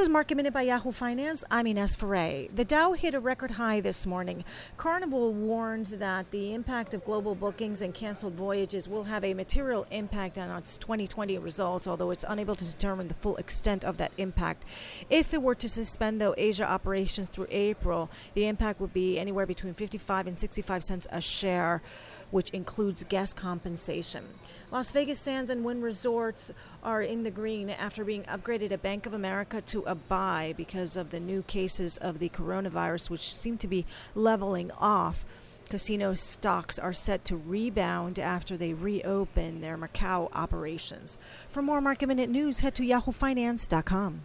is Market Minute by Yahoo Finance. I'm Ines Ferre. The Dow hit a record high this morning. Carnival warned that the impact of global bookings and canceled voyages will have a material impact on its 2020 results, although it's unable to determine the full extent of that impact. If it were to suspend, though, Asia operations through April, the impact would be anywhere between 55 and 65 cents a share which includes guest compensation. Las Vegas Sands and Wynn Resorts are in the green after being upgraded at Bank of America to a buy because of the new cases of the coronavirus, which seem to be leveling off. Casino stocks are set to rebound after they reopen their Macau operations. For more market minute news, head to yahoofinance.com.